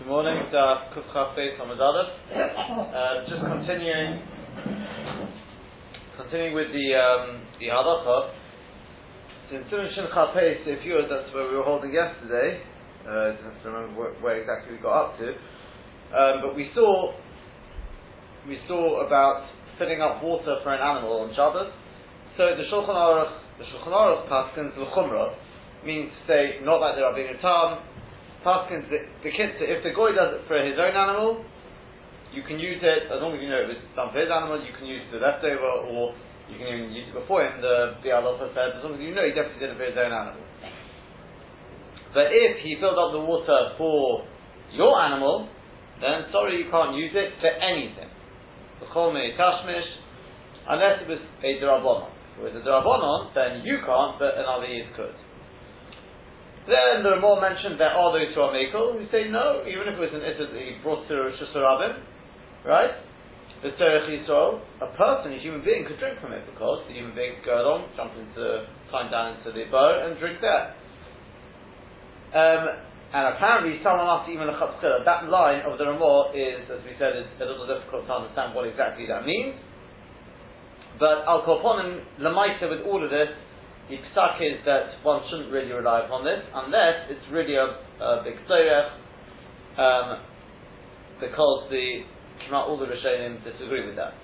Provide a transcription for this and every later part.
Good morning, Daf. Uh, just continuing, continuing with the um, the halacha. So in Simon Shin if you that's where we were holding yesterday. Uh, I don't have to remember where, where, exactly we got up to, um, but we saw we saw about filling up water for an animal on Shabbos. So the Shulchan Aruch, the Shulchan Aruch paskins l'chumrah means to say not like being a tam Paskins, the, the if the goy does it for his own animal, you can use it, as long as you know it was done for his animal, you can use the leftover, or you can even use it before him, the Bialofa said, as long as you know he definitely did it for his own animal. But if he filled up the water for your animal, then sorry, you can't use it for anything. Unless it was a Durabonon. If it was a Durabonon, then you can't, but another Yid could. Then the Ramah mentioned there are those who are Mekel, who say no, even if it was an Issa that he brought to Rosh right? The Terech Yisrael, a person, a human being, could drink from it because the human being could go along, jump into, climb down into the bow and drink there. Um, and apparently, someone asked even a chatzchila. That line of the Ramah is, as we said, a little difficult to understand what exactly that means. But Al Koponim, Lamaita, with all of this, the psak is that one shouldn't really rely upon this unless it's really a, a big tzorech, um, because the all the Rishonim disagree with that.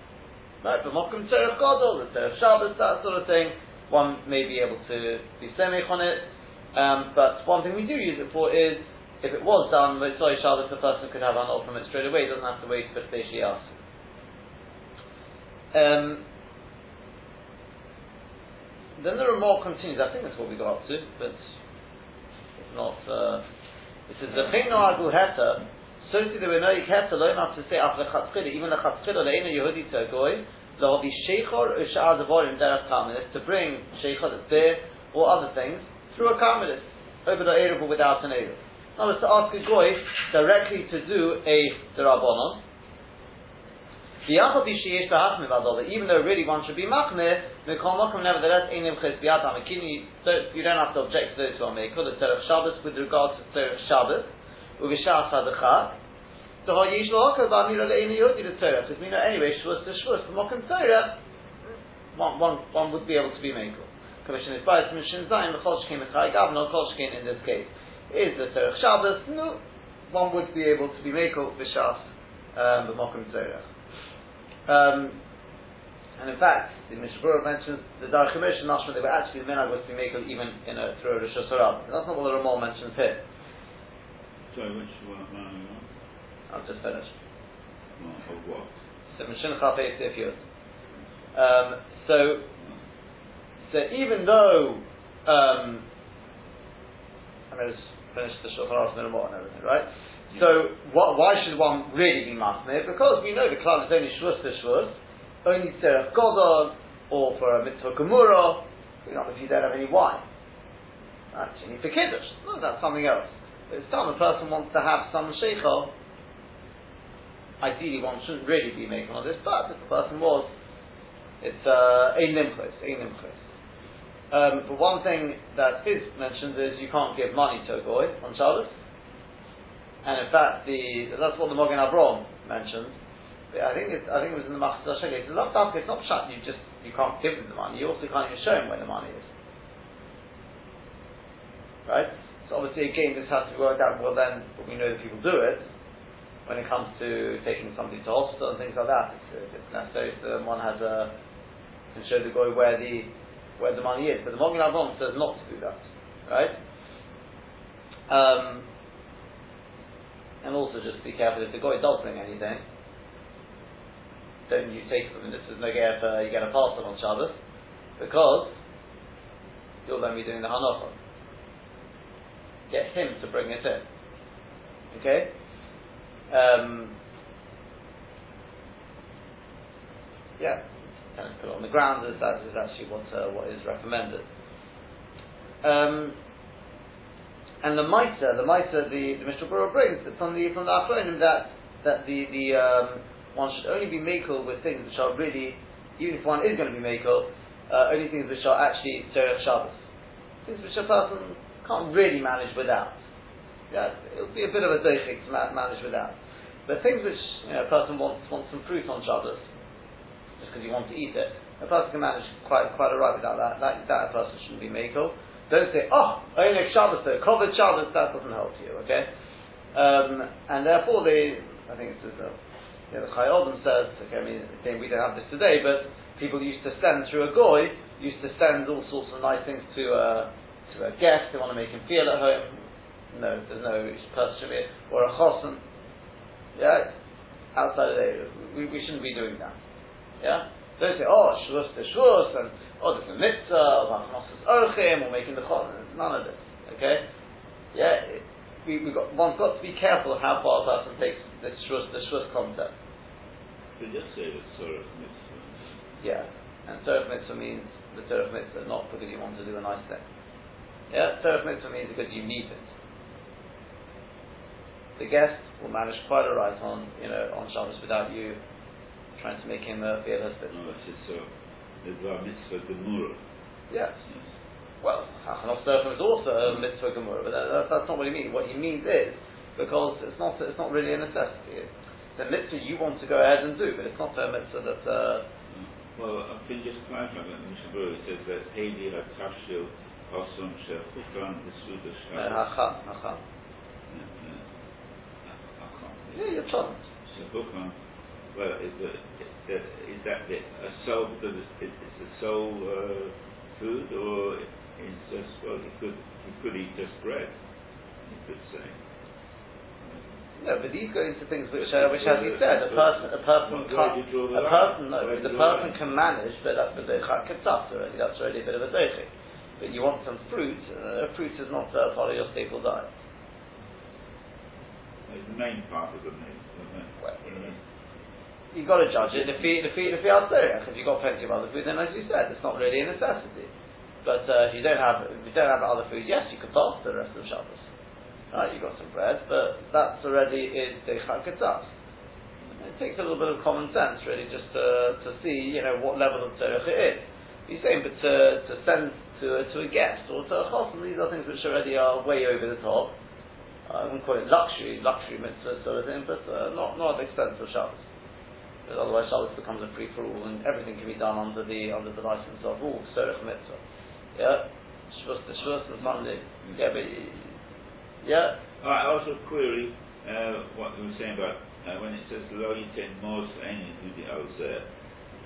Right, but Mokum Tzorech Gadol, the Tzorech Shabbos, that sort of thing, one may be able to be semich on it, um, but one thing we do use it for is if it was done with Soy Shabbos, the person could have an from it straight away, doesn't have to wait for the Um, then the Ramah continues, I think that's what we got up to, but if not, uh, it says, V'chein no agul heta, so to the Renoik heta, lo enough to say after chatzchila, even the chatzchila, le'ena Yehudi to goy, lo be sheichor u'sha'ar devorim derech karmelis, to bring sheichor, that's beer, or other things, through a karmelis, over the Erev or without an Erev. Now, to ask a goy directly to do a derabonon, even though really one should be machmir, nevertheless, you don't have to object to those who are makel, the Tzerech Shabbos with regard to Tzerech Shabbos, Uvishas Hadachah, the whole Hayish Lohaka, Bamira Le'ini Yodi the Tzerech, because we know anyway, Shvus to Shvus, the Mokum Tzerech, one, one, one would be able to be makel. Commission is biased, Mishin Zayin, the Chol Shekin Mechai Gavno, Chol Shekin in this case. Is the Tzerech Shabbos? No, one would be able to be makel, Vishas, um, the Mokum Tzerech. Um, and in fact, the Mishabura mentions the Dar Chumash and Nashma, they were actually the Minag was to make even in a through a reshus harabim. That's not what the Ramah mentions here. Sorry, which one? No, I've just finished. Well, of what? So Mishin Chafei. Um, so, so even though, um, I mean, it's finished the Shulchan Aruch and everything, right? So what, why should one really be masmir? Because we know the klal is only shvus to shvus, only tzerach godol, or for a mitzvah gemura, for example, if you don't have any wine. That's only for kiddush. No, that's something else. But it's time a person wants to have some sheikhah, ideally one shouldn't really be making all this, but if the person was, it's uh, a limchos, a limchos. Um, but one thing that is mentioned is you can't give money to a boy on Shabbos. And in fact, the that's what the Mogen Avram mentioned. I think it's, I think it was in the Machatzis HaShekel. It's not it's not shut. You just you can't give them the money. You also can't even show them where the money is. Right. So obviously, again, this has to be worked out. Well, then we know that people do it when it comes to taking somebody to hospital and things like that. It's, it's necessary so one has a can show the guy where the where the money is. But the Mogen Avram says not to do that. Right. Um, and also just be careful if the guy does bring anything, don't you take from. This is no get uh, you get a parcel on Shabbos because you'll then be doing the hanocha. Get him to bring it in. Okay. Um, yeah, kind of put it on the ground as that is actually what uh, what is recommended. Um, and the Maita, the Maita, the, the Mishnah brings from the from the Achronim that that the the um, one should only be makel with things which are really, even if one is going to be makel, uh, only things which are actually Tzerech Shabbos, things which a person can't really manage without. Yeah, it'll be a bit of a deichik to ma- manage without. But things which you know, a person wants wants some fruit on Shabbos, just because he wants to eat it, a person can manage quite quite alright without that. That that a person shouldn't be makel. Don't say, oh, only Shabbos though, covered Shabbos, that doesn't help you, okay? Um, and therefore they, I think it's, uh, you know, the Chai says, okay, I mean, we don't have this today, but people used to send through a goy, used to send all sorts of nice things to a, to a guest, they want to make him feel at home. No, there's no person or a chosen. Yeah? Outside of we, we shouldn't be doing that. Yeah? Don't say, oh, shvus to shvus, and oh, there's a mitzvah, or orchim, or making the chosen. None of this. Okay? Yeah? We, we got, one's got to be careful how far a person takes this shvus, the shvus concept. We just say the Surah Mitzvah. Yeah. And Torah mitzvah means the Torah mitzvah, not because you want to do a nice thing. Yeah, Torah mitzvah means because you need it. The guest will manage quite a right on, you know, on Shabbos without you trying to make him uh, feel husband. No, it's just so. The Mitzvah Gemurah. Yes. Yes. Well, Hachanos Terechim is also a mitzvah gemura, but that, that, that's not what he means. What he means is because it's not it's not really a necessity. It's a mitzvah you want to go ahead and do, but it's not a mitzvah that. Uh, Well, I think just clarify that Mishnah Berurah says that Heidi HaTashil Hosom Shechukan Besuda no, Shabbos. hacham, hacham. Yeah, you're tolerant. Shechukan. Well, is, the, is that the, a soul because it's, it's a soul uh, food, or it's just well, you could you could eat just bread. You could say. No, but these go into things which, uh, which as you said, a person, a person can't, a person, no, the you draw the person can manage, but that's the chaketzas already. That's already a bit of a deichik. But you want some fruit. Uh, fruit is not uh, part of your staple diet. It's the main part of the meal. Well. You've got to judge it. If you, if you, if you are serious, if you've got plenty of other food, then as you said, it's not really a necessity. But uh, if you don't have, if you don't have other food, yes, you could fast the rest of the Shabbos. Right, you've got some bread, but that's already is the chaketzas. It takes a little bit of common sense, really, just to, to see, you know, what level of tzorich it is. He's saying, but to, to send to a, to a guest or to a chosen, these are things which already are way over the top. I wouldn't call it luxury, luxury mitzvah sort of thing, but uh, not not at the expense of Shabbos. Because otherwise Shabbos becomes a free for all, and everything can be done under the under the license of all Sorech mitzvah. Yeah, Shabbos to Shabbos and Sunday. Yeah, but yeah, I also query uh, what you were saying about uh, when it says lo yitin mos any to the outset.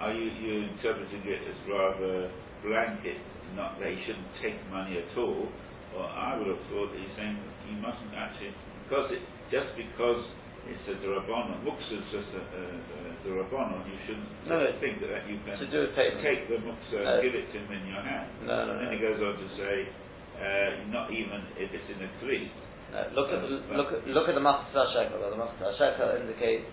Are you you interpreting it as rather blanket, not that he shouldn't take money at all? Or I would have thought that he's saying you mustn't actually because it just because it's a drabonon, muksa is just a, a, a drabonon. You shouldn't No, no. think that you can to do with payment. take the muksa No. and give it to him in your hand. No, no, And then no. he goes on to say, uh, not even if it's in a tree. No, look at the, look at look at the Master. The Master indicates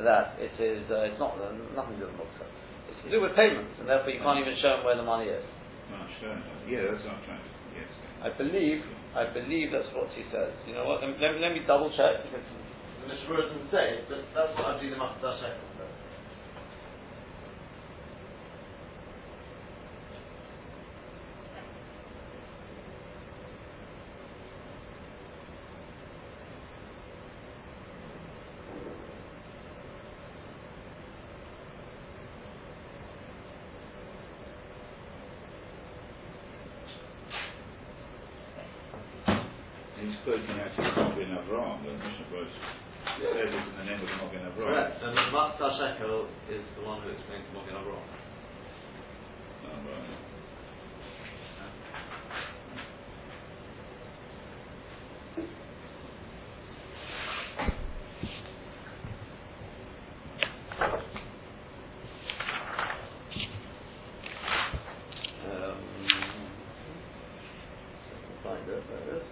that it is uh, it's not uh, nothing to do with Muktzah. It's to do with payments, and therefore you can't even show them where the money is. Oh, sure. Yeah, that's what I'm trying to. Yes. I believe I believe that's what he says. You know what? Let me, let me, let me double check because doesn't say, but that's what I believe the Machatzis HaShekel says. He's quoting actually Mogen Avram, the Mishnah verse. It says it's in the name of Mogen Avram. Correct. And the Machatzis HaShekel is the one who explains Mogen Avram. Oh, right. Um, find it. There it is.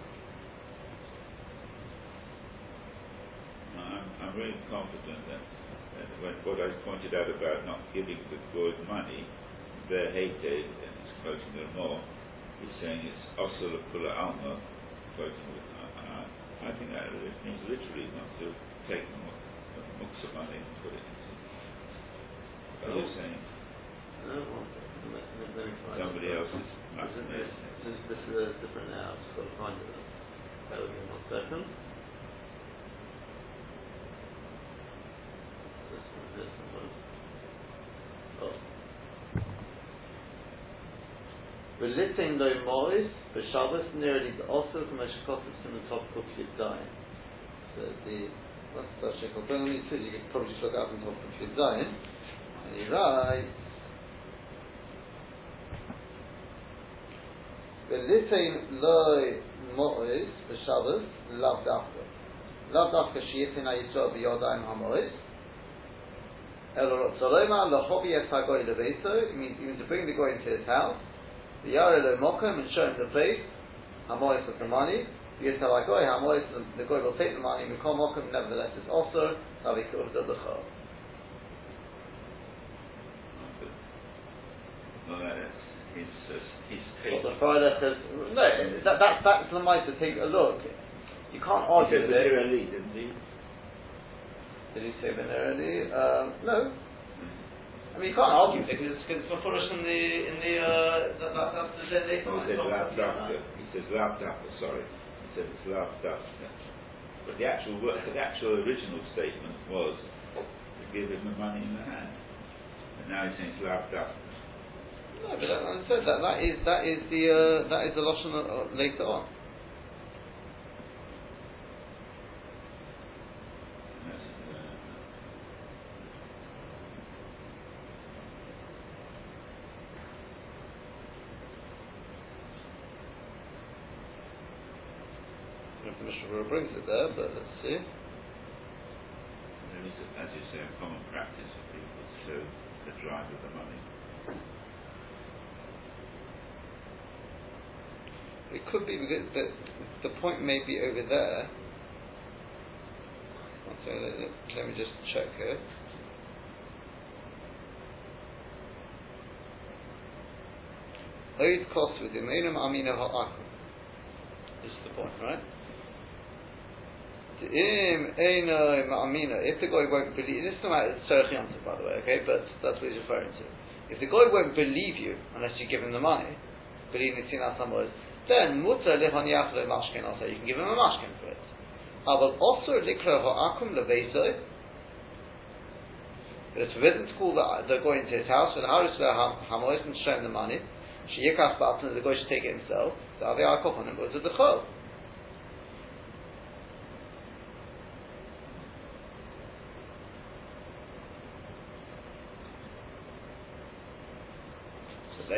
I'm, I'm really confident that, that when, what I pointed out about not giving the good money, they're hated, and it's quoting the more, he's saying it's also the Kula Alma, quoting the, uh, I think that it means literally not to take the mu- the muksa money and put it into. Are you Oh. saying No, one second. Let, let, let somebody else's This is, this, is, a different got to find it. Bear with me one second. V'litin lo mois, b'shabbos nearly the also from a shekosif in the top of Yudzayin. So the, what's the shekel? Bring me to you could probably just look up on top of Yudzayin. And he writes, V'litin lo mois, b'shabbos, lav dafka. Lav dafka shiyitin ha-yisrael b'yodayim ha-mois. Elorotzolema lahobi es hagoy leveso. It means even to bring the goy into his house. The yare lo mokum and show him the place. Hamois of the money. The yisrael hagoy hamois the goy will take the money. Mikom mokum nevertheless it's also tavik uvda l'chol. Well, that's his, uh, his What take. the Friday says no. That, that that's the might to take a look. You can't He argue said with it. materially, didn't he? Did he say venerally? Um, no. I mean, you can't argue with it because it's, mafurish in the in the uh, that, that, that's the they He said lav dafka. He says sorry. He said it's lav dafka. But the actual, the actual original statement was to give him the money in the hand. And now he's saying it's lav dafka. No, but that, I said that that is that is the uh, that is the lashon uh, later on. And that's, uh, If the Mishnah Berurah brings it there, but let's see. There is, a, as you say, a common practice for people to show the drive of the money. It could be because the, the point may be over there. So let, let- let me just check here. Oid cost with Imenum Amina Ha'akum. This is the point, right? If the guy won't believe, this is Tzarech Yontif, by the way, okay, but that's what he's referring to. If the guy won't believe you unless you give him the money, believe in Sinat Samois, then Mutter Lehon Yachlo Mashkin, also you can give him a Mashkin for it. I will also Likra Ha'akum Leveso, but it's forbidden to call the, the guy into his house, and Haris Hamois and show him the money, she Sheyikach Batan, the guy should take it himself, the Avi Akoponim, but it's the Chol.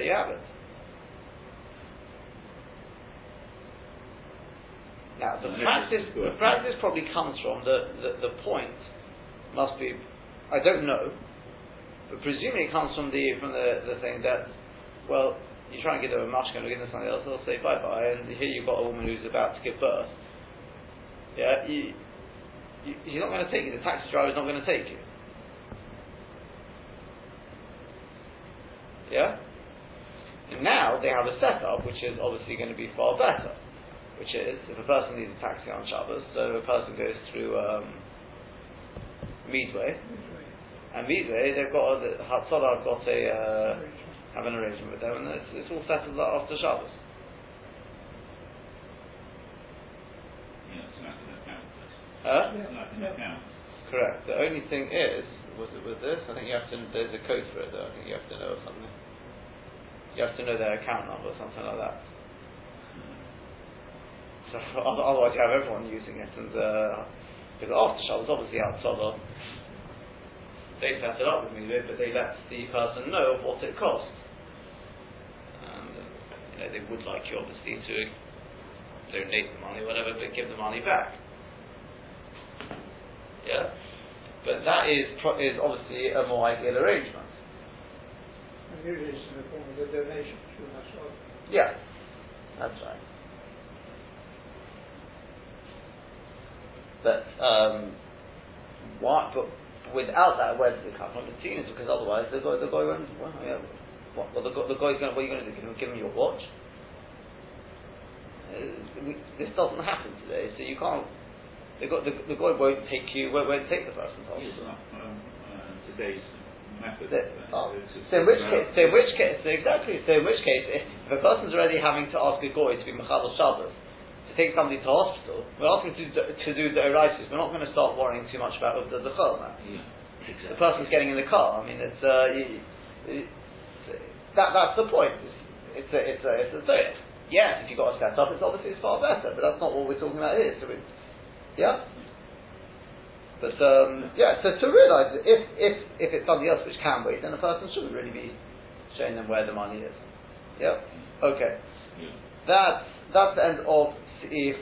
You have it. Now the practice, the practice probably comes from the, the, the point must be, I don't know, but presumably it comes from the from the, the thing that, well, you try and give them a mashkin or give them something else, they'll say bye bye, and here you've got a woman who's about to give birth. Yeah, you, you, he's not going to take you. The taxi driver's not going to take you. Yeah? And now they have a setup which is obviously going to be far better, which is if a person needs a taxi on Shabbos, so a person goes through um, Meadway, and Midway they've got a, the Hatzalah have got a uh, have an arrangement with them, and it's, it's all settled after Shabbos. You know, it's like an account. Huh? It's like an. Correct. The only thing is, was it with this? I think you have to. There's a code for it, though. I think you have to know something. You have to know their account number, or something like that. So otherwise, you have everyone using it, and uh, because after Shabbos, obviously outside they set it up with me, but they let the person know of what it cost. And uh, you know, they would like you obviously to donate the money, whatever, but give the money back. Yeah, but that is pro- is obviously a more ideal arrangement. And usually it's in the form of a donation to myself. Yeah, that's right. But um, why? But without that, where does it come from? The team is because otherwise the guy, the guy won't. Well, yeah, what, well, the, guy- the guy's going. What are you going to do? Give him, give him your watch? Uh, we, this doesn't happen today, so you can't. The guy, the, the guy won't take you. Won't, won't take the person's house. It's not um, uh, today's method. So, oh, so in which case, so in which case, so exactly, so in which case, if, if a person's already having to ask a goy to be Mechal Shabbos, to take somebody to hospital, we're asking to, do- to do the Orisis, we're not going to start worrying too much about the, the chol now. Yeah, The person's getting in the car, I mean, it's, uh, you, you, that, that's the point. It's, it's a, it's a, it's a, so yes, if you've got a setup, it's obviously it's far better, but that's not what we're talking about here. So yeah? But, um, yeah, so to realise that if, if, if it's something else which can wait, then the person shouldn't really be showing them where the money is. Yeah? Okay. That's, that's the end of Sif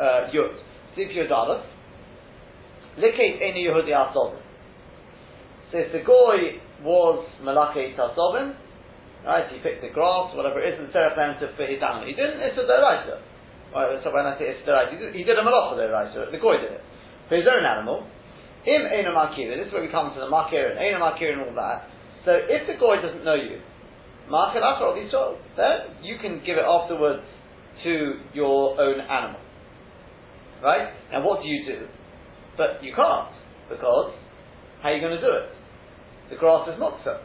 uh, Yud. Sif Yud Aleph. Likate Eni Yehudi Asovim. So if the goy was Malake Tasovim, right, he picked the grass, whatever it is, and set up for his animal. He didn't, it's a deraisa. Right, so when I say it's deraisa, he did, he did a malacha deraisa, the goy did it. For his own animal, him Eina Makir, this is where we come to the Makir and Eina Makir and all that. So if the goy doesn't know you, Makir Achar then you can give it afterwards to your own animal. Right? And what do you do? But you can't, because how are you going to do it? The grass is not so.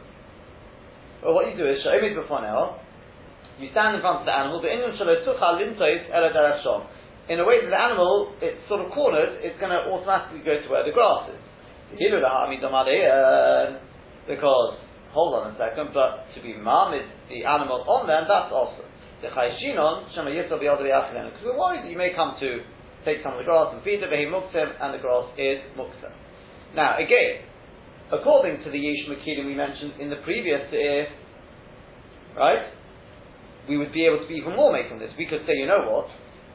Well, what you do is, Sha'imid now, you stand in front of the animal, but in in a way that the animal, it's sort of cornered, it's going to automatically go to where the grass is. Uh, because, hold on a second, but to be marmid the animal on them, that's awesome. Because we're worried you may come to take some of the grass and feed it, and the grass is muksa. Now, again, according to the Yesh Makilim we mentioned in the previous year, right, we would be able to be even more making this. We could say, you know what,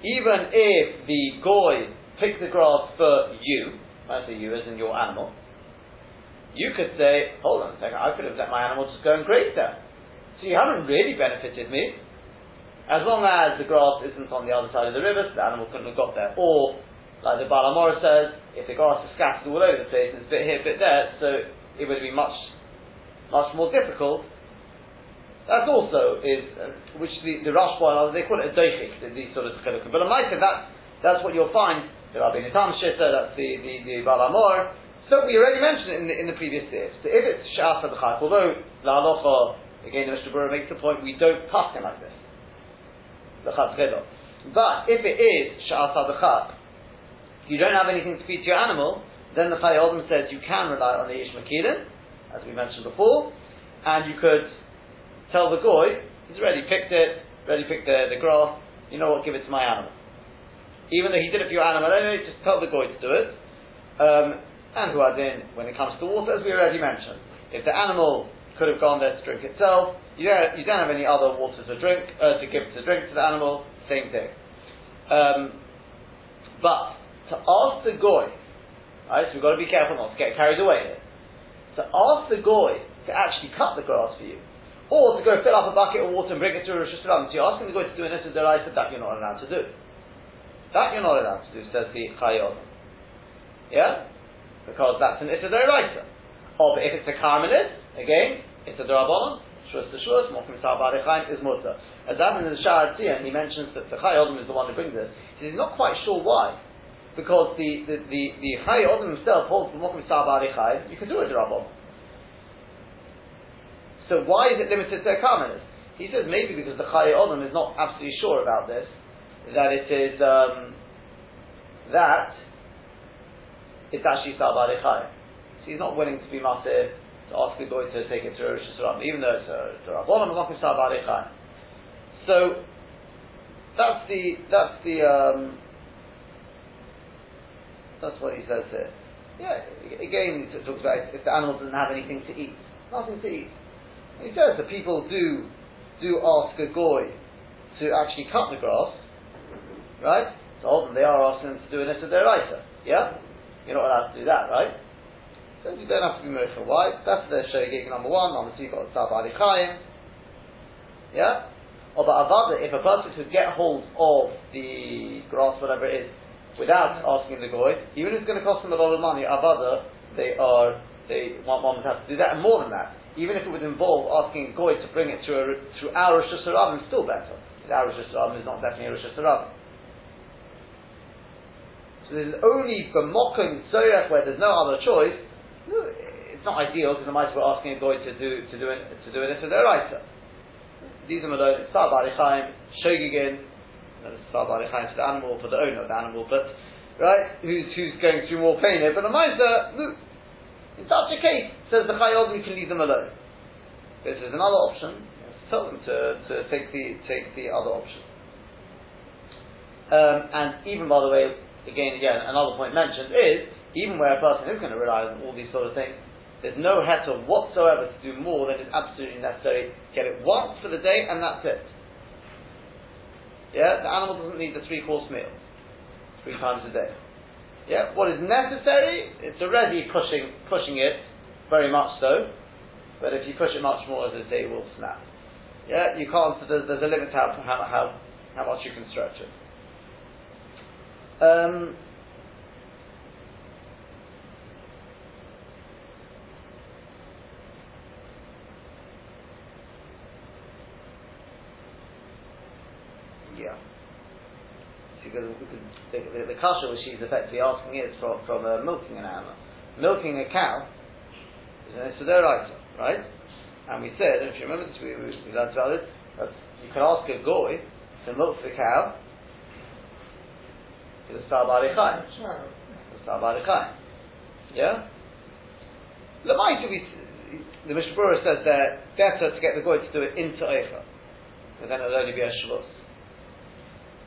even if the goy picked the grass for you, I say you as in your animal, you could say, hold on a second, I could have let my animal just go and graze there. So you haven't really benefited me. As long as the grass isn't on the other side of the river, so the animal couldn't have got there. Or like the Balamora says, if the grass is scattered all over the place and it's a bit here, a bit there, so it would be much, much more difficult. That also is, uh, which the, the Rashba, they call it a doichik, these sort of chilukim. But on my side, that's, what you'll find, the Rabbeinu Tam Shitta, that's the, the, the Balamor. So we already mentioned it in the, in the previous year. So if it's Sha'af Adchak, although La again, the Mishnah Berurah makes the point, we don't pass him like this. But if it is Sha'af Adchak, you don't have anything to feed to your animal, then the Chayei Adam says you can rely on the Ish as we mentioned before, and you could tell the Goy, he's already picked it, already picked the, the grass, you know what, give it to my animal. Even though he did it for your animal anyway, just tell the Goy to do it. Um, and who in, when it comes to water, as we already mentioned, if the animal could have gone there to drink itself, you don't, you don't have any other water to drink, uh, to give to drink to the animal, same thing. Um, but to ask the goy, right? So we've got to be careful not to get carried away here. To ask the goy to actually cut the grass for you, or to go fill up a bucket of water and bring it to reshus harabim. So you're asking the goy to do an Issa Deraisa that you're not allowed to do. That you're not allowed to do, says the Chayot. Yeah? Because that's an Issa Deraisa. Or oh, but if it's a Carmelit, again, it's a Derabonon, Shvus to Shvus, Mokim Sa'bar is Mutter. As happened in the Shah he mentions that the Chayot is the one who brings this. He's not quite sure why because the the the, the Chai himself holds the Mokum you can do a Drabon. So why is it limited to Karmelis? He says maybe because the Chai Odom is not absolutely sure about this, that it is um, that it's actually tza'ar ba'alei chaim. So he's not willing to be Matir to ask the boy to take it to reshus harabim, even though it's a Drabon and Mokum tza'ar ba'alei chaim. So that's the that's the um, that's what he says here. Yeah, again, he talks about if the animal doesn't have anything to eat, nothing to eat. He says that people do do ask a goy to actually cut the grass, right? So often they are asking them to do an issa deraisa. Yeah, you're not allowed to do that, right? So you don't have to be for Why? That's the shogeg number one. Number two, you've got tzab alichayim. Yeah. Or but avada, if a person could get hold of the grass, whatever it is, without asking the goy, even if it's going to cost them a lot of money, avada, they are they one, one would have to do that, and more than that, even if it would involve asking a goy to bring it through a, through our reshus harabim, still better. Our reshus harabim is not definitely a reshus harabim. So there's only for Mokum Tzorech where there's no other choice. It's not ideal because I might as well asking a goy to do to do it to do their writer. These are Malone, tza'ar ba'alei chaim, Shogigin, to the animal, for the owner of the animal, but right, who's who's going through more pain here. But the miser, in such a case, says the Chayod, you can leave them alone. This is another option. tell them to, to take the take the other option. Um, and even by the way, again, again, another point mentioned is even where a person is going to rely on all these sort of things, there's no heter whatsoever to do more than is absolutely necessary. Get it once for the day, and that's it. Yeah, the animal doesn't need the three course meal three times a day. Yeah, what is necessary? It's already pushing pushing it very much so, but if you push it much more, the day will snap. Yeah, you can't. There's, there's a limit to how, how how much you can stretch it. Um, yeah. Because, the, the, the kasha which she's effectively asking is from, from uh, milking an animal. Milking a cow is an Isidoraita, right? And we said, if you remember this, we, we, we learned about this, that you can ask a goy to milk the cow the tza'ar ba'alei chaim. The tza'ar ba'alei chaim. Yeah? Lamaita, we, the Mishnah says that better to get the goy to do it into Eicha. Because then it'll only be a shvus.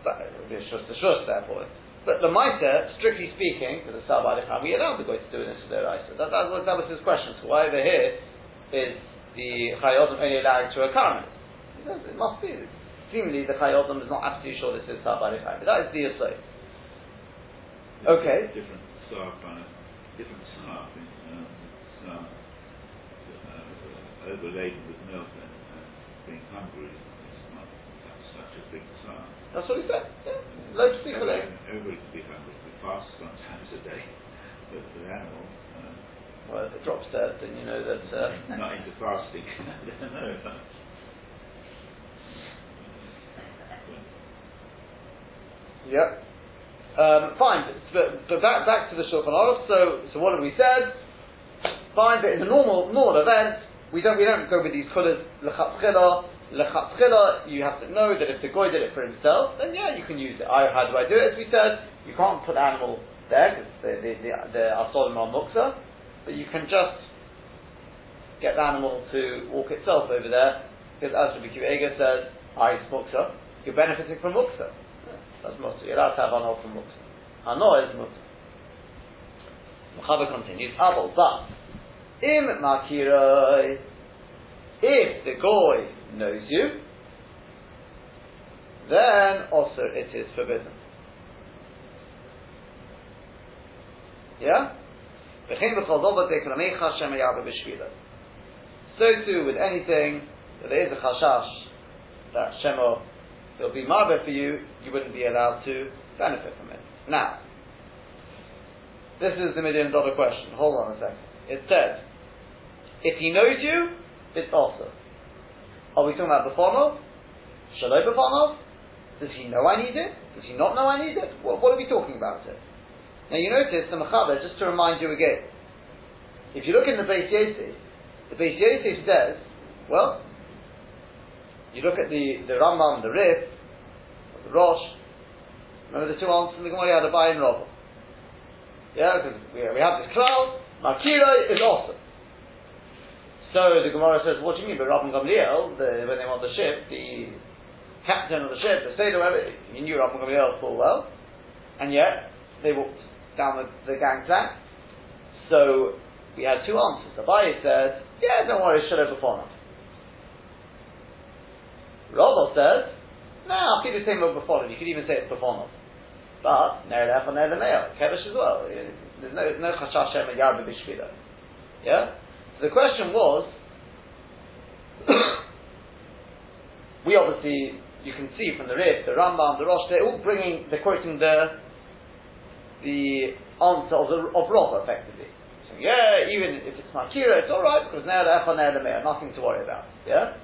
But it will be a shvus to shvus, therefore. But Lamaita, strictly speaking, for the tza'ar ba'alei chaim, we allow the goy to do it into their Eicha. That, that, was, that was his question. So why over here is the Chayei Adam only allowing to a Karmelis? It must be. Seemingly, the Chayei Adam is not absolutely sure this is tza'ar ba'alei chaim. But that is the Yisrael. Okay. Different staff, kind of, different staff, um, staff uh, overladen with milk and, and being hungry such a big staff. That's what he said. Yeah. Loads of people there. Everybody can be hungry. We fast sometimes a day, but the animal. Uh, well, if it drops dead, then you know that. Uh, not into fasting. I don't know. Yep. Um, fine, but, but back, back to the Shulchan Aruch. So, so what have we said? Fine, but in the normal normal event, we don't we don't go with these colours. Lechatchila, you have to know that if the goy did it for himself, then yeah, you can use it. I, how do I do it? As we said, you can't put animal there because the the the, the asolim are muksa, but you can just get the animal to walk itself over there. Because as Rabbi Kiva says, I muksa, you're benefiting from muksa. That's mutter. You're allowed to have anol from mutter. Anol is mutter. Mechaber continues, Abel, but im makiroi, if the goy knows you, then also it is forbidden. Yeah? So too with anything that there is a chashash that Shemo it'll be marbe for you, you wouldn't be allowed to benefit from it. Now, this is the million dollar question. Hold on a second. It says, if he knows you, it's also. Are we talking about Befonov? Shalom Befonov? Does he know I need it? Does he not know I need it? What, what are we talking about here? Now you notice the Mechaber, just to remind you again, if you look in the Beis Yosef, the Beis Yosef says, well, you look at the, the Rambam, the Rif, the Rosh, remember the two answers in the Gemara, buy and Robo. Yeah, because we, we have this cloud, Makira is awesome. So the Gemara says, what do you mean? But Rabban Gamliel, the, when they on the ship, the captain of the ship, the sailor, whoever, he knew Rabban Gamliel full well, and yet they walked down the, the gangplank. So we had two answers. The Abaye said, yeah, don't worry, over for Rava says, no, I'll keep the same word before You could even say it's before But, Ner Lef or Ner Lemeo, Kevish as well. There's no, no Chashash Shem and Yarba Bishvila. Yeah? So the question was, we obviously, you can see from the Rif, the Rambam, the Rosh, they're all bringing, they're quoting the, the answer of, the, of Rava, effectively. So, yeah, even if it's Makira, it's alright, because Lef or Ner Lemeo, nothing to worry about. Yeah?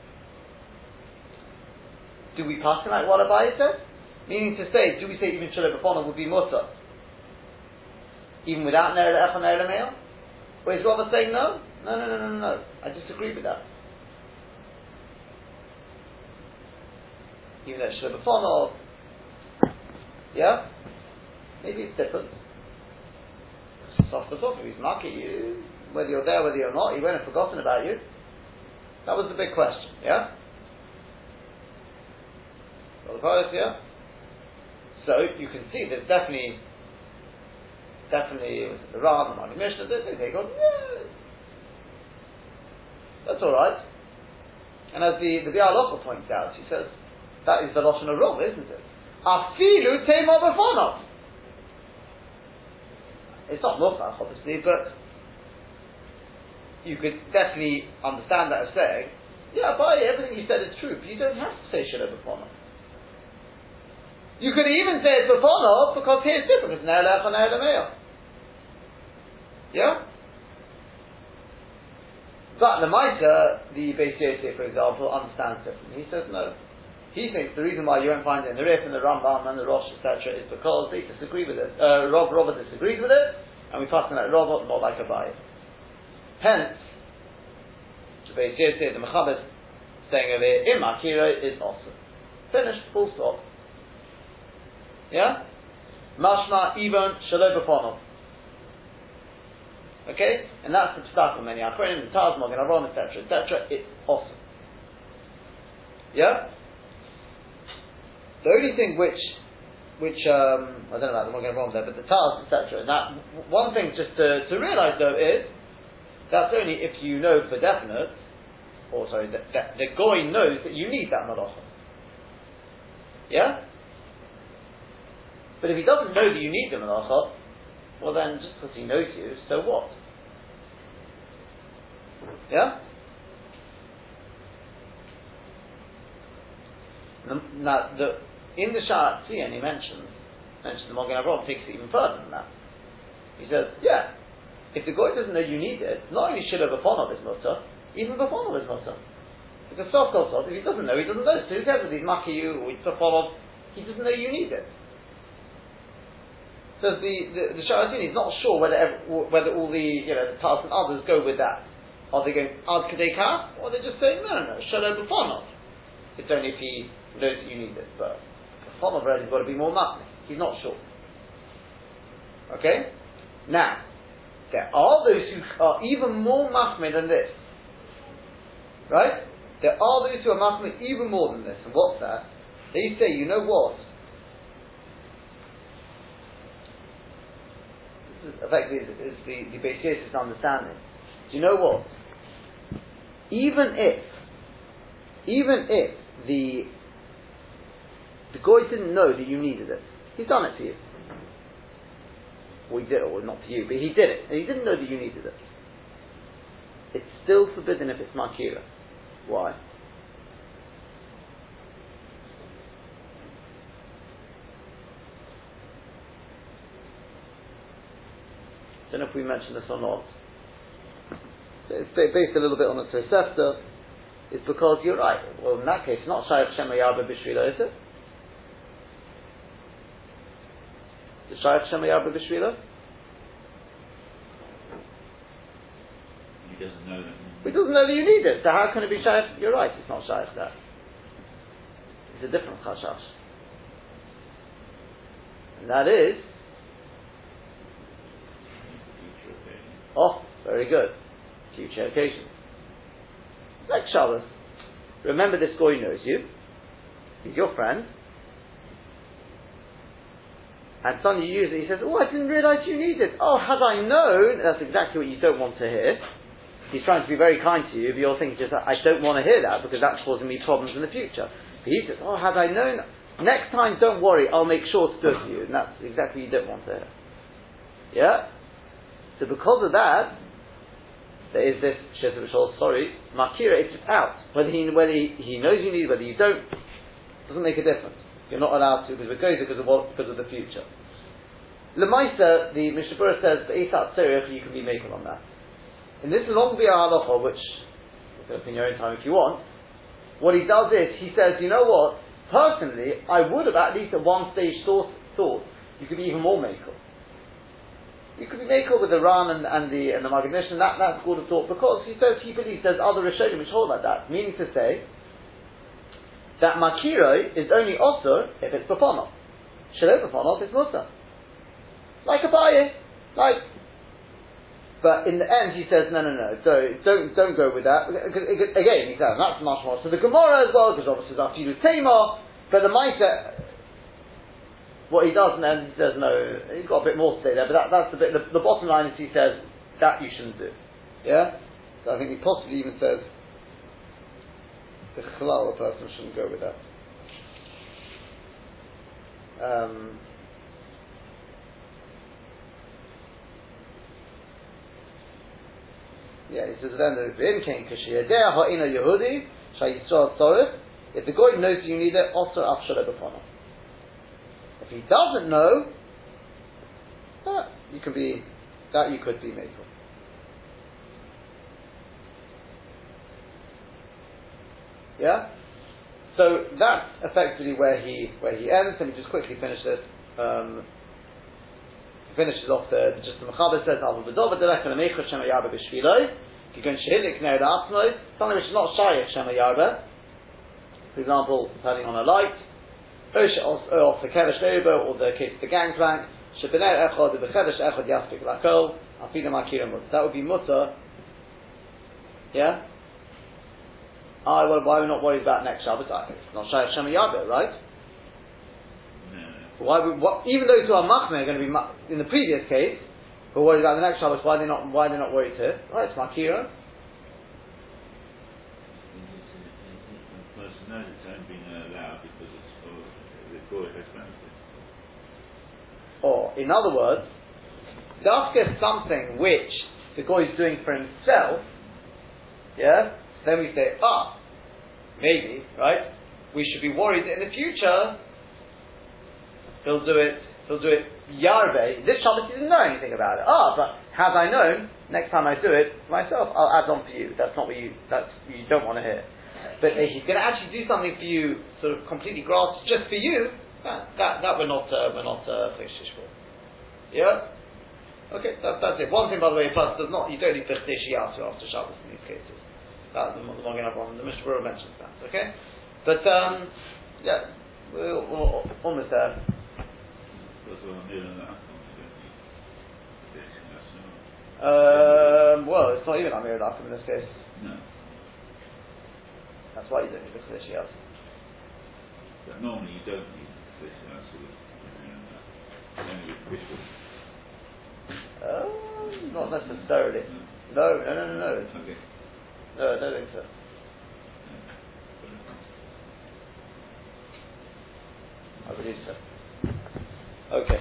Do we pass him like what Abaye says? Meaning to say, do we say even Shalom would be mutter? Even without Ner Le'echa Ner Is Rava saying no? No, no, no, no, no, I disagree with that. Even though Shalom B'chona, yeah? Maybe it's different. Soft to soft, he's marking you, whether you're there, whether you're not, he won't have forgotten about you. That was the big question, yeah? Got the yeah? So you can see there's definitely, definitely, the Mani Mishnah, they, they go, yeah, that's alright. And as the, the Bialocha points out, he says, that is the Lashon of Rov, isn't it? Afilu Tema Bafonov. It's not Musach, obviously, but you could definitely understand that as saying, yeah, by everything you said is true, but you don't have to say Shalom Bafonov. You could even say it's Bafonov because here it's different, it's Ne'elech and Ne'elemeah. Yeah? But the Maita, the Beis for example, understands differently. He says no. He thinks the reason why you won't find it in the Rif and the Rambam and the Rosh, etc., is because they disagree with it. Uh, Rob, Rava disagrees with it, and we pass on that Rava, not like a Abaye. Hence, the Beis the Mechaber, saying over here, Im Akira is awesome. Finished, full stop. Yeah? Mashma, even, Shalom B'Ponov. Okay? And that's the of many Achronim, the Taz, Magen Avraham, etc., etc. It's awesome. Yeah? The only thing which, which um, I don't know about the Magen Avraham there, but the Taz, etc. And that one thing just to, to realise though is that's only if you know for definite, or sorry, that, that the goy knows that you need that malacha. Yeah. But if he doesn't know that you need the malacha, well then, just because he knows you, so what? Yeah? Now, the, in the Sha'at and he mentions, mentions the Magen Avraham takes it even further than that. He says, yeah, if the guy doesn't know you need it, not only should have a of his mutter, even before of his mutter. A soft if he doesn't know, he doesn't know. So who cares if he's mucky you or he's before he doesn't know you need it. So the the, the is not sure whether whether all the you know the Taz and others go with that. Are they going Ad Kadekah? Or they just saying no no no Shalom B'Fonov. It's only if he knows that you need it. But B'Fonov really has got to be more machmir. He's not sure. Okay? Now, there are those who are even more machmir than this. Right? There are those who are machmir even more than this. And what's that? They say, you know what? Effectively is, is the, the Beis understanding. Do you know what? Even if, even if the the guy didn't know that you needed it, he's done it to you. Well, he did, it, or not to you, but he did it, and he didn't know that you needed it. It's still forbidden if it's makira. Why? Don't know if we mentioned this or not. It's based a little bit on the Tosefta. It's because you're right. Well, in that case, not Shaykh Shema Yarba Bishvila, is it? Is Shaykh Shema Yarba Bishvila? He doesn't know that. He doesn't know that you need it. So how can it be Shaykh? You're right, it's not Shaykh that. It's a different Chashash. And that is Oh, very good. Future occasions. Like Shabbos. Remember this guy knows you. He's your friend. And suddenly you use it, he says, Oh, I didn't realize you needed it. Oh, had I known, that's exactly what you don't want to hear. He's trying to be very kind to you, but you're thinking just, I don't want to hear that because that's causing me problems in the future. But he says, Oh, had I known, next time don't worry, I'll make sure to do it for you. And that's exactly what you don't want to hear. Yeah? So because of that, there is this Shesha B'Shol, sorry, Makira, it's out. Whether he, whether he, he knows you need, whether you don't, doesn't make a difference. You're not allowed to because it goes because of what, because of the future. Lemaisa, the Mishabura says, Eisat Tzerich, you can be making on that. In this long Halacha, which you can in your own time if you want, what he does is, he says, you know what, personally, I would have at least at one stage thought, thought you could be even more makel. You could be makel with the Ran and, and the and the Maggid Mishneh, that that's called a thought because he says he believes there's other Rishonim which hold like that. Meaning to say that Makiro is only also if it's Paponov. Shalom Paponov is Musa. Like a Baye. Like but in the end, he says, no, no, no, don't, don't, don't go with that. Again, he says, that's much more. So the Gemara as well, because obviously it's do Tamar, but the mindset, what he does, and then he says no, he's got a bit more to say there, but that, that's the bit, the, the bottom line is he says, that you shouldn't do. Yeah? So I think he possibly even says, the halal person shouldn't go with that. Um, yeah, he says then the Rin came Kashiyadeh Ha'ina Yehudi Shayisrael Tzorich. If the guy knows you need it, also Afshala B'fana. If he doesn't know, that you can be that you could be made for. Yeah? So that's effectively where he where he ends. Let me just quickly finish this. Um, finishes off the just the Mechaber says Avu B'dova Derech and Ameicha Shema Yarba B'Shviloi. If you're something which is not Shayach Shema Yarba. For example, turning on a light. Off the or the case of the gangplank. Shebener Echod, the Bechevish Echod Yaspik Lakol. Afidim Akira Mut. That would be Mutter. Yeah? Ah, well, why are we not worried about next Shabbos? Ah, it's not Shayach Shema Yarba, right? No. Why would, what, even those who are machmir are going to be ma- in the previous case, who are worried about the next Shabbos, why are they not why are they not worried here? Right, it's makira. The person knows it's only being allowed because it's for the court has benefit. Or in other words, dafka something which the guy is doing for himself. Yeah. Then we say, ah, maybe right. We should be worried that in the future he'll do it. He'll do it yarbe. This Shabbos he didn't know anything about it. Ah, but had I known, next time I do it myself, I'll add on for you. That's not what you. That's you don't want to hear. But if he's going to actually do something for you, sort of completely gratis, just for you, that that, that we're not uh, we're not uh, for. Yeah. Okay, that, that's it. One thing, by the way, plus does not you don't need bechdesh yasu after Shabbos in these cases. That the, the Magen Avraham, the Mishnah mentions that. Okay, but um, yeah, we're, we're almost there. Because we're near that. That's Um, well, it's not even Amir Dakim in this case. no. That's why you don't need yasu. But normally you don't need um, not necessarily. No, no, no, no. no. Okay. No, I don't think so. I believe so. Okay.